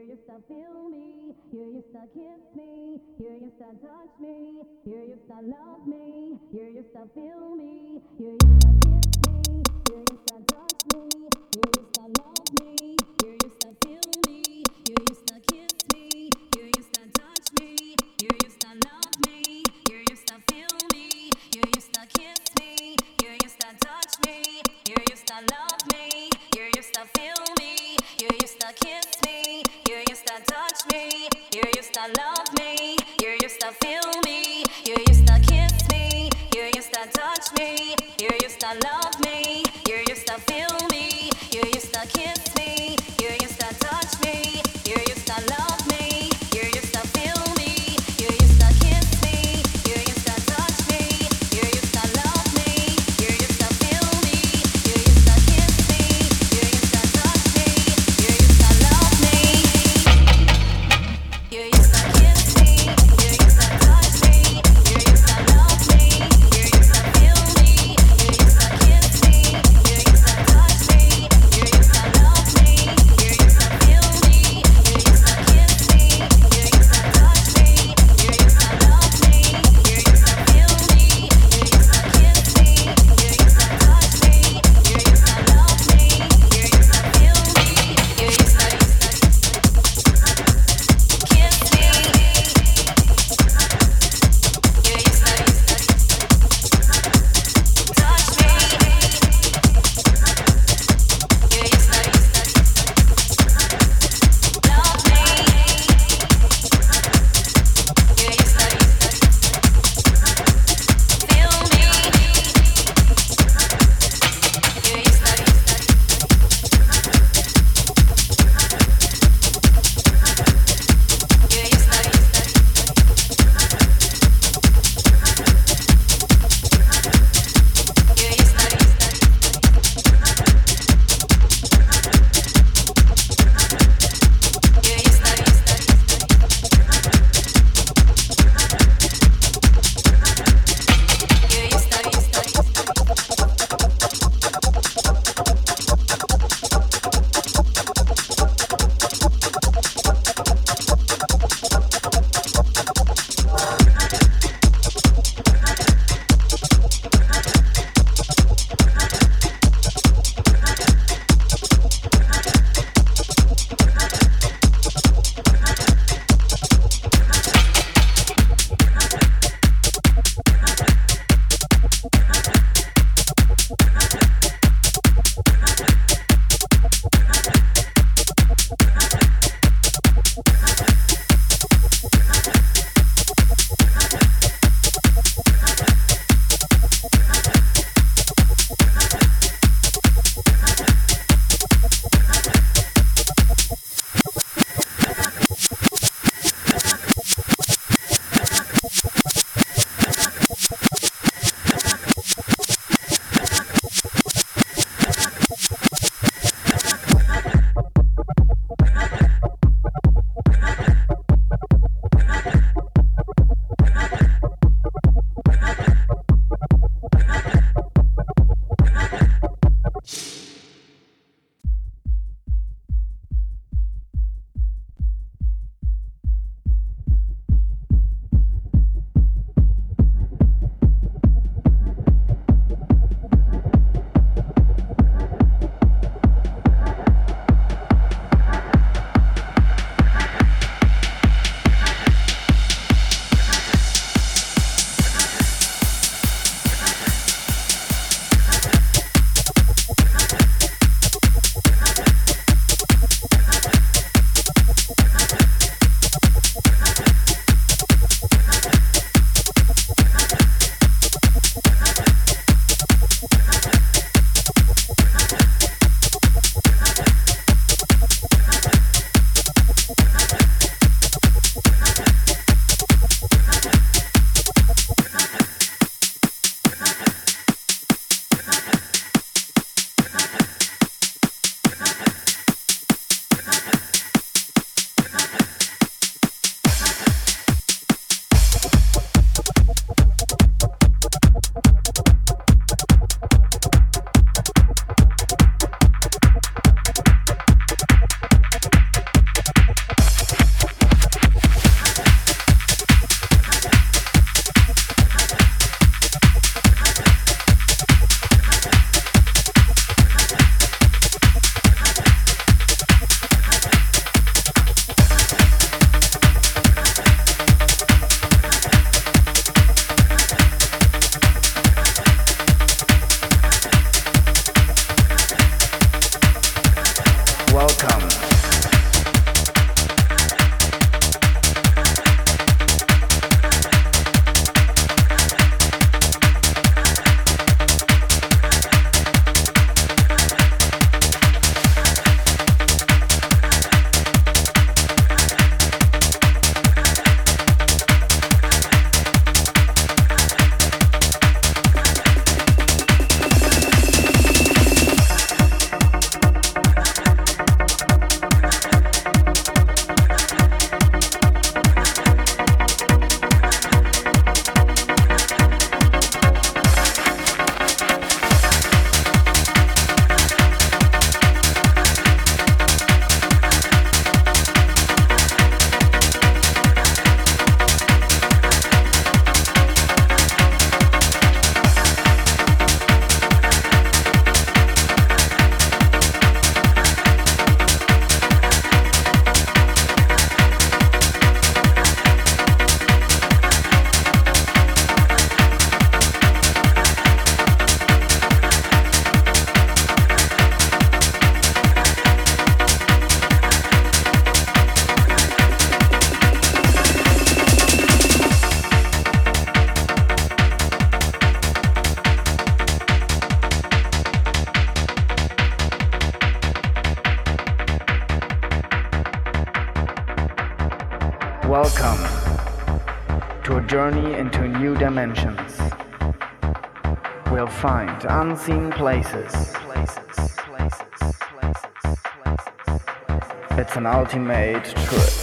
You used to feel me, you used to kiss me, you used to touch me, you used to love me, you used to feel me, you used to kiss me. to love me. You used to feel me. You used to kiss me. You used to touch me. You used to love me. You used to feel me. You used to kiss me. You used to touch me. You used to love me. Ultimate truth.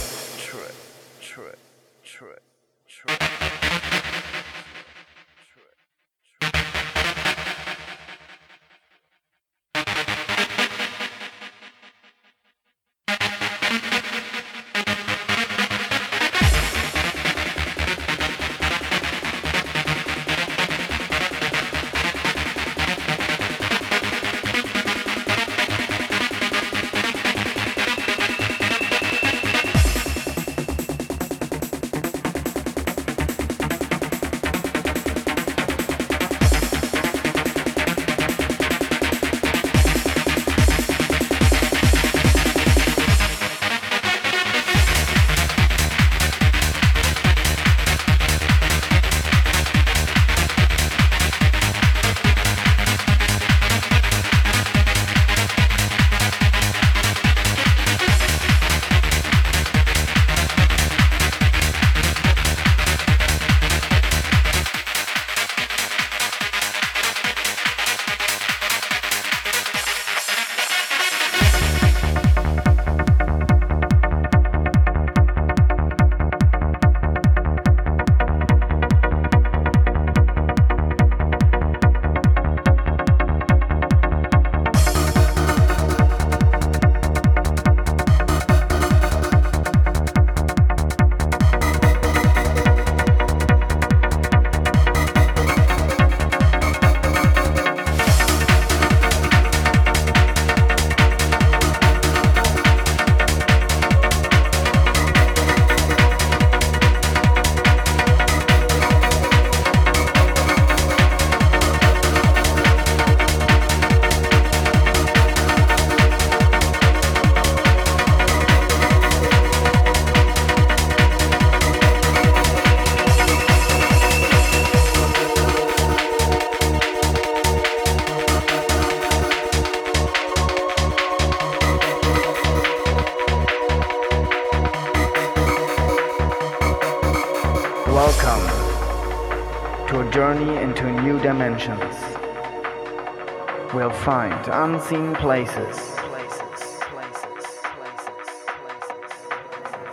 Find unseen places.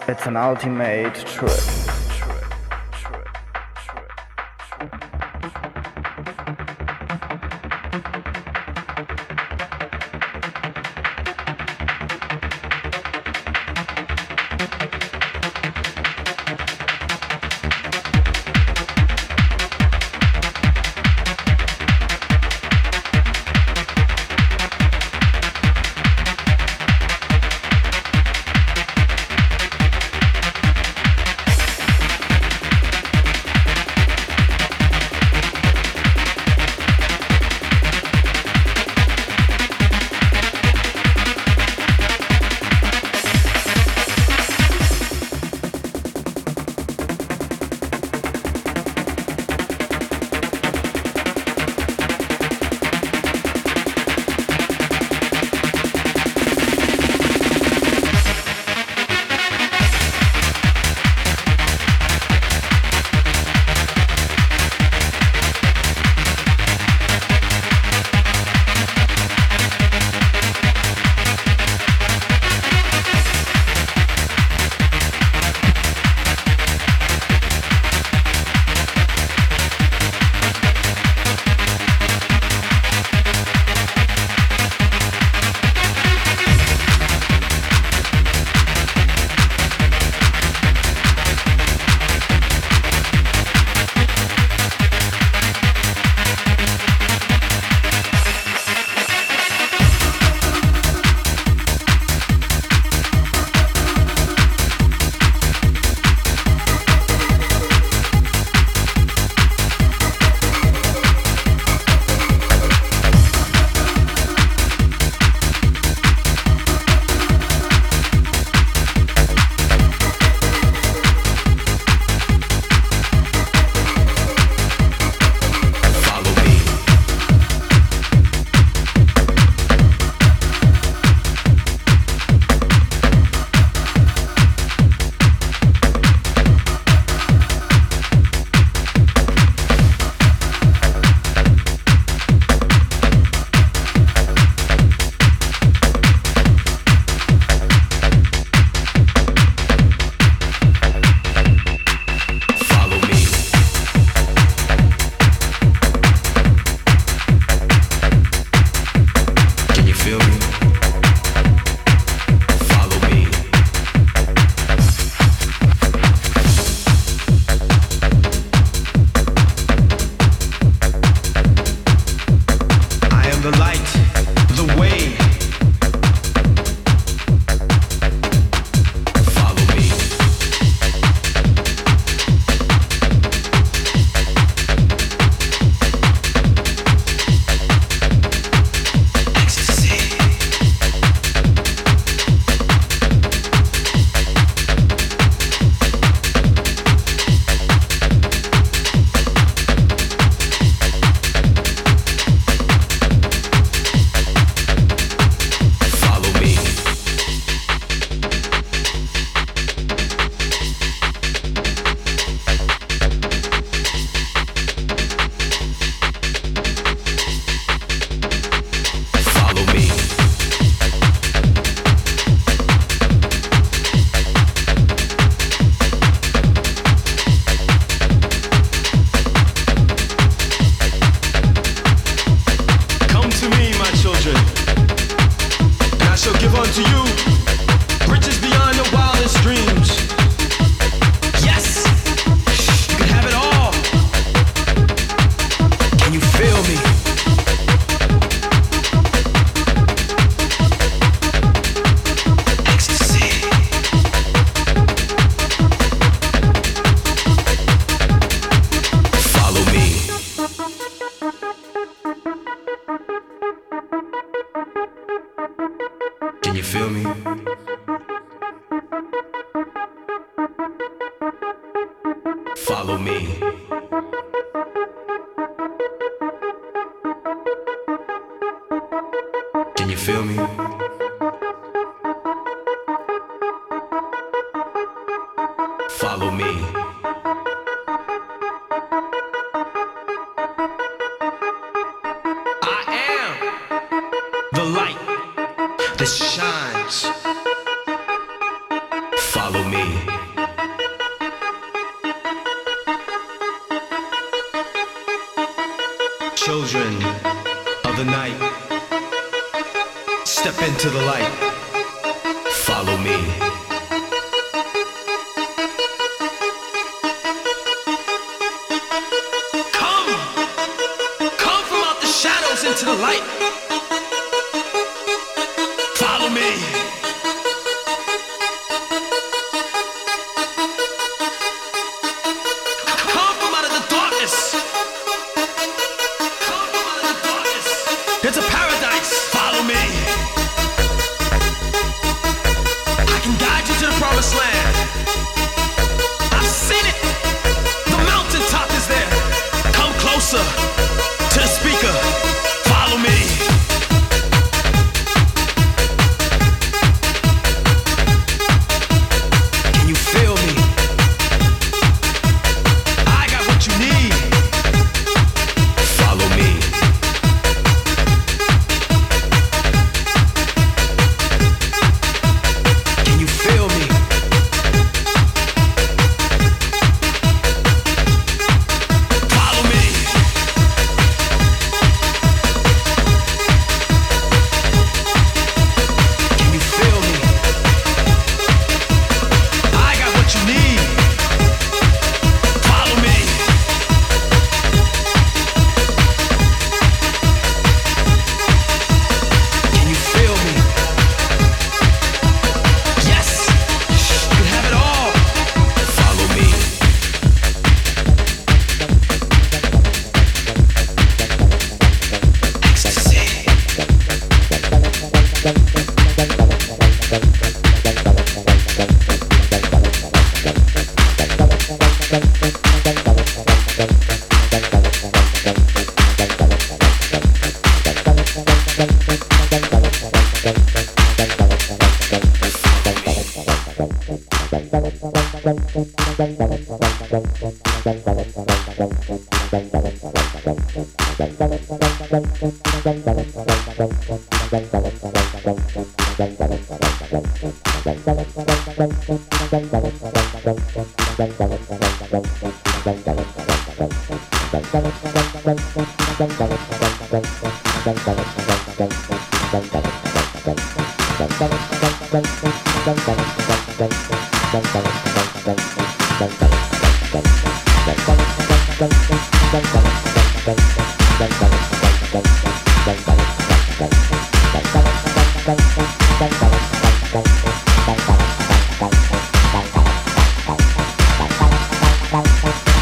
It's an ultimate truth.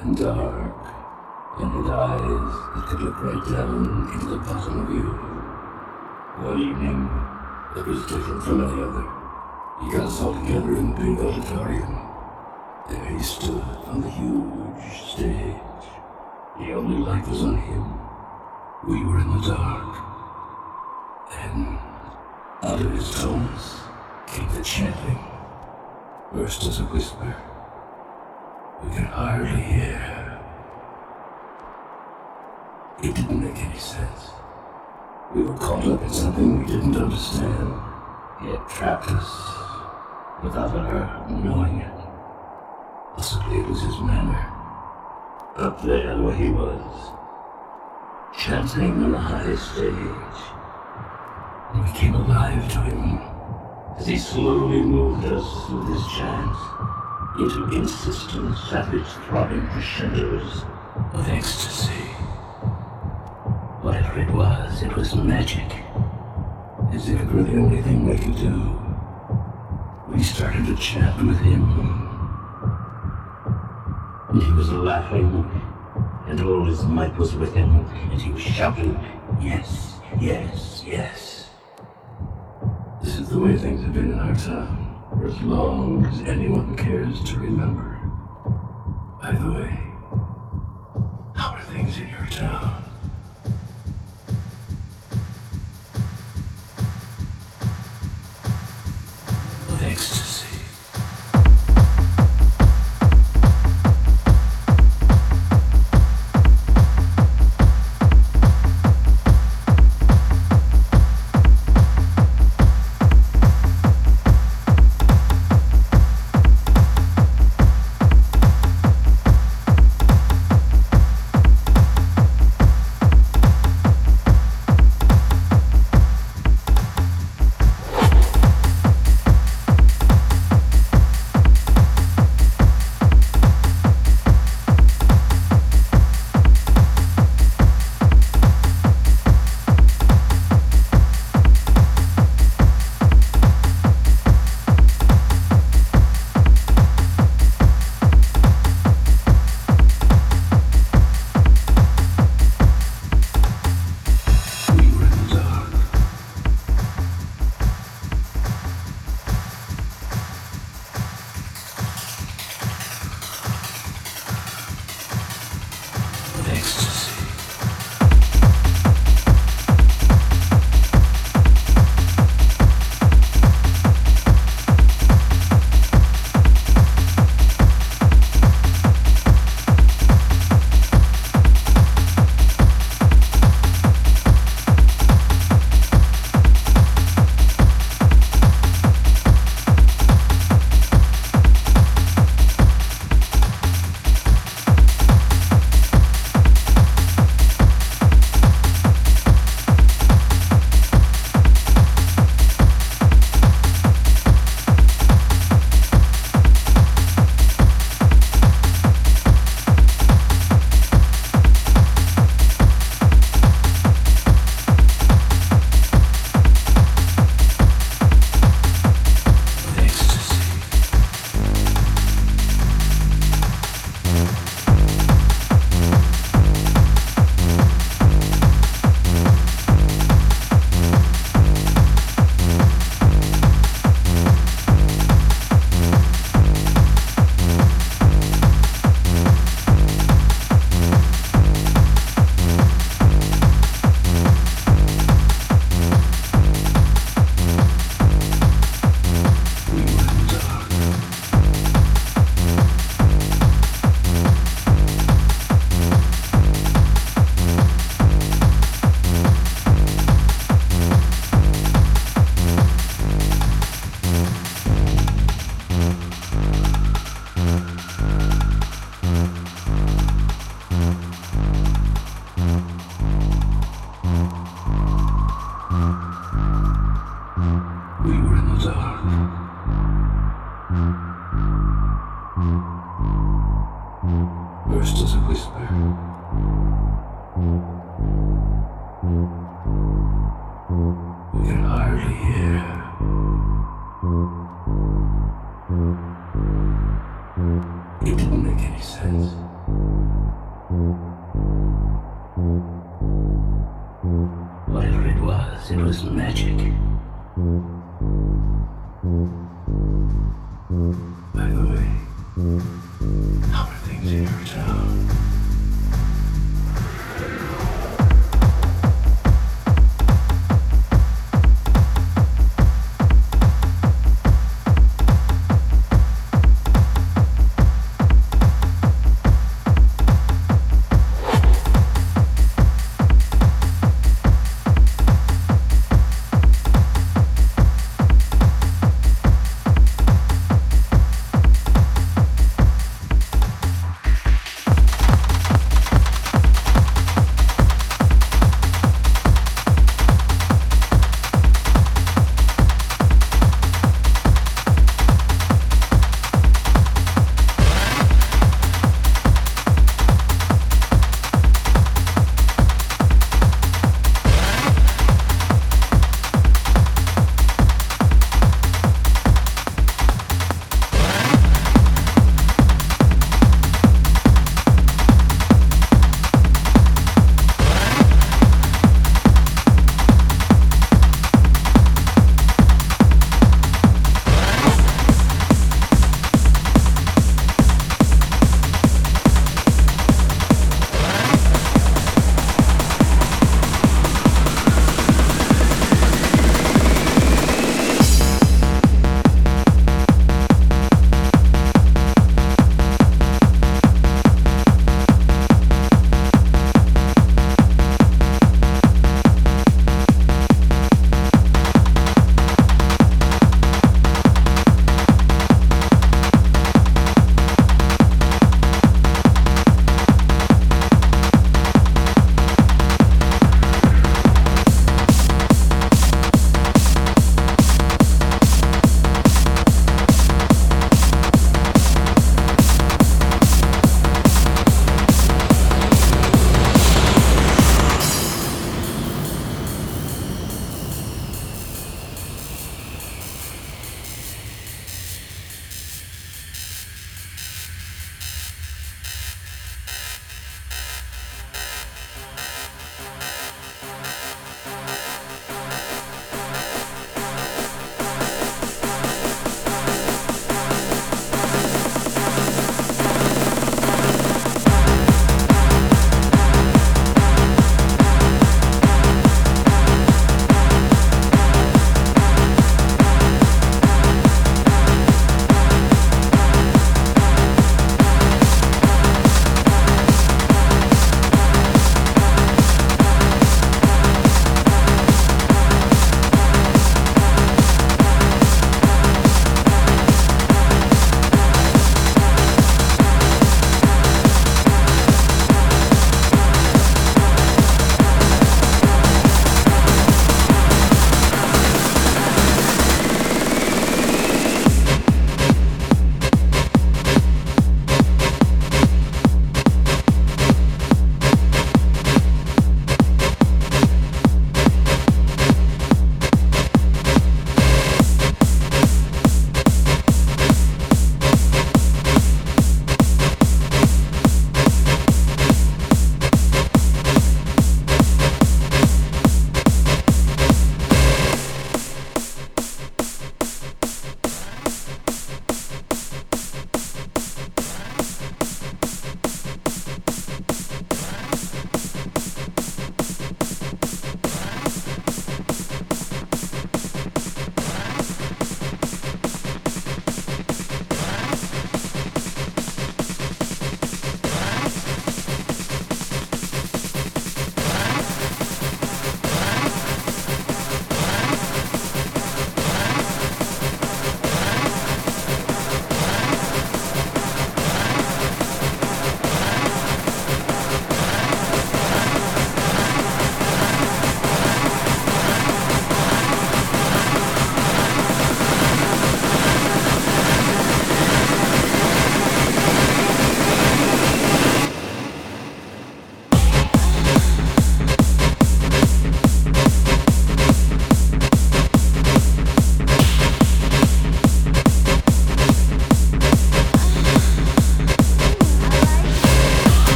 and dark, and with eyes that could look right down into the bottom of you. One evening, that was different from any other. He got us all together in the big auditorium. There he stood on the huge stage. The only light was on him. We were in the dark. Then, out of his tones came the chanting, first as a whisper. We can hardly hear her. It didn't make any sense. We were caught up in something we didn't understand. He had trapped us without our knowing it. Possibly it was his manner. Up there where he was, chanting on the high stage. And we came alive to him as he slowly moved us with his chants into insistent, savage, throbbing crescendos of ecstasy. Whatever it was, it was magic. As if it were the only thing we could do. We started to chat with him. And he was laughing, and all his might was with him, and he was shouting, Yes, yes, yes. This is the way things have been in our town, for as long as anyone cares to remember. By the way, how are things in your town? Ecstasy.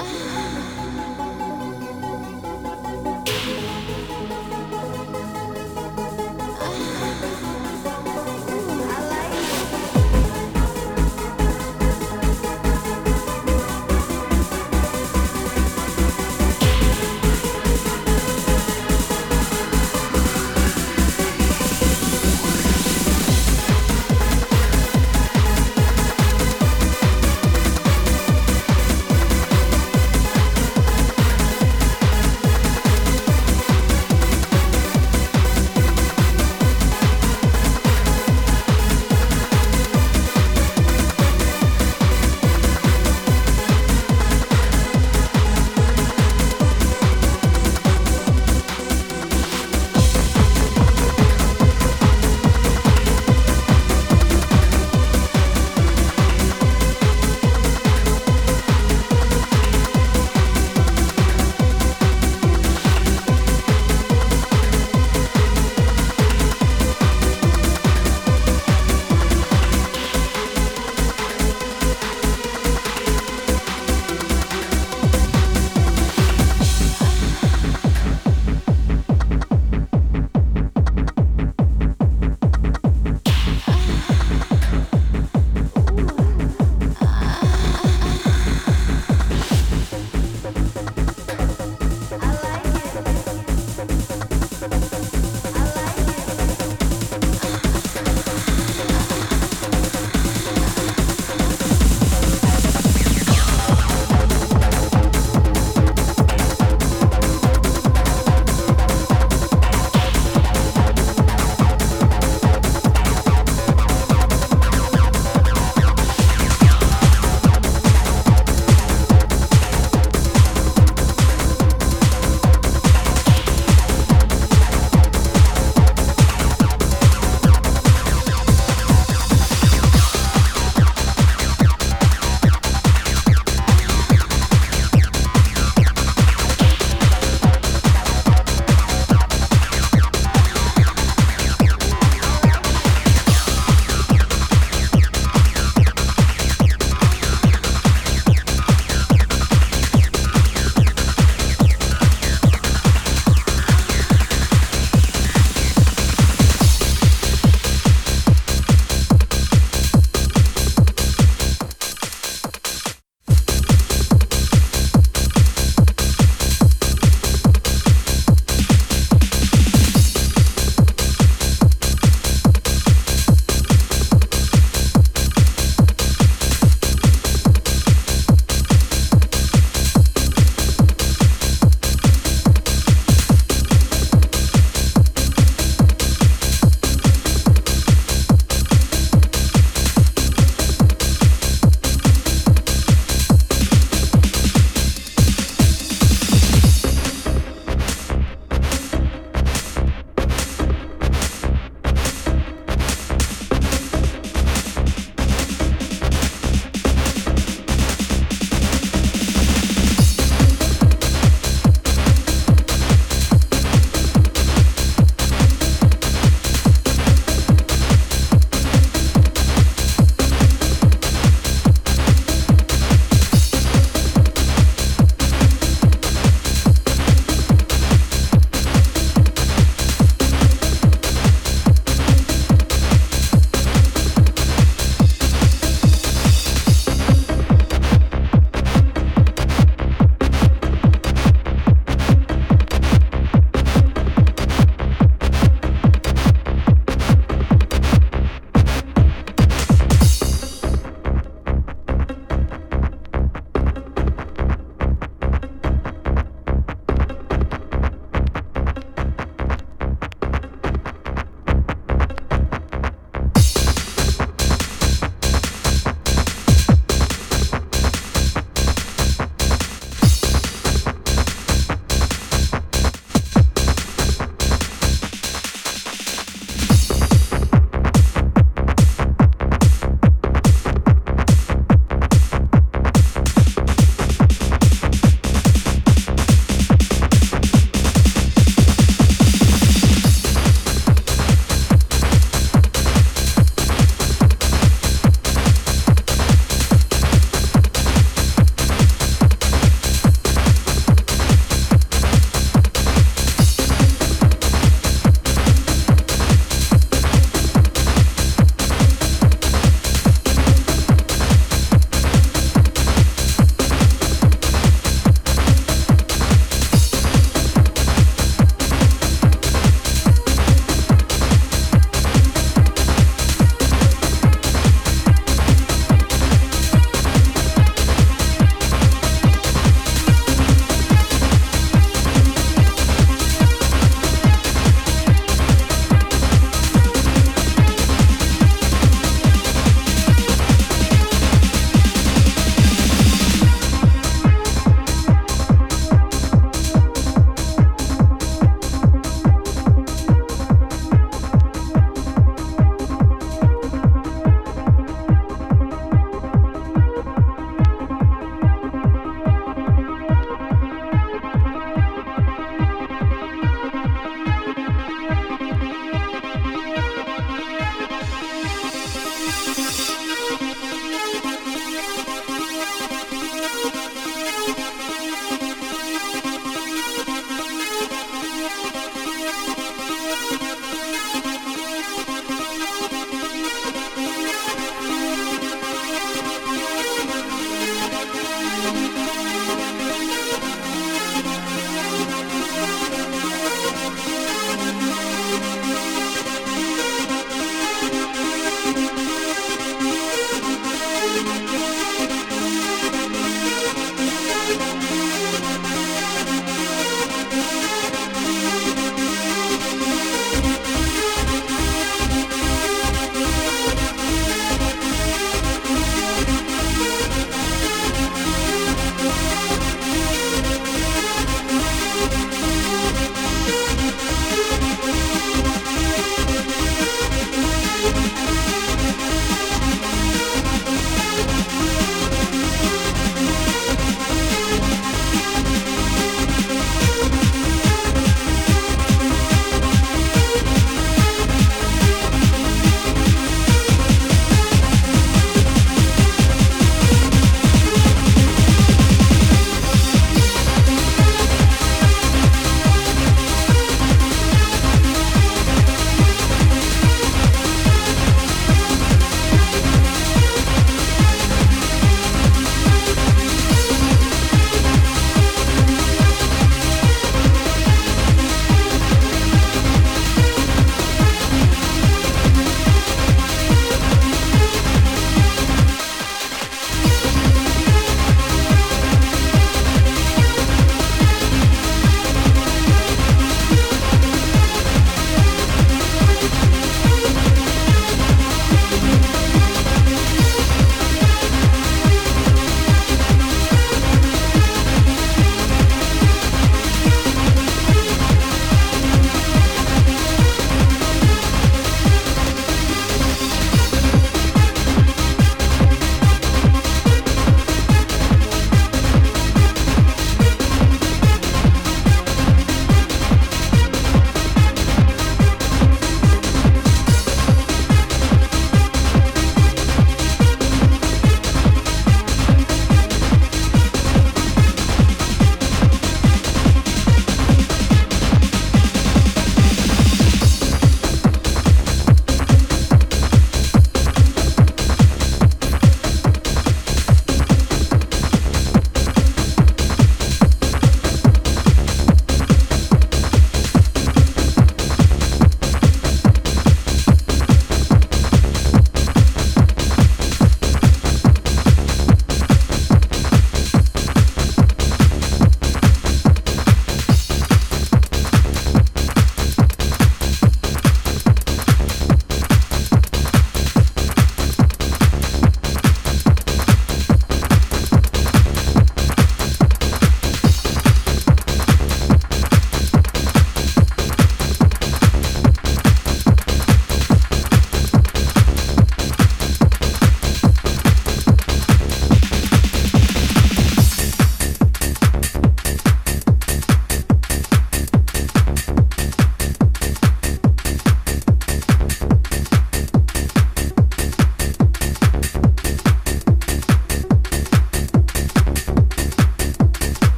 Ugh.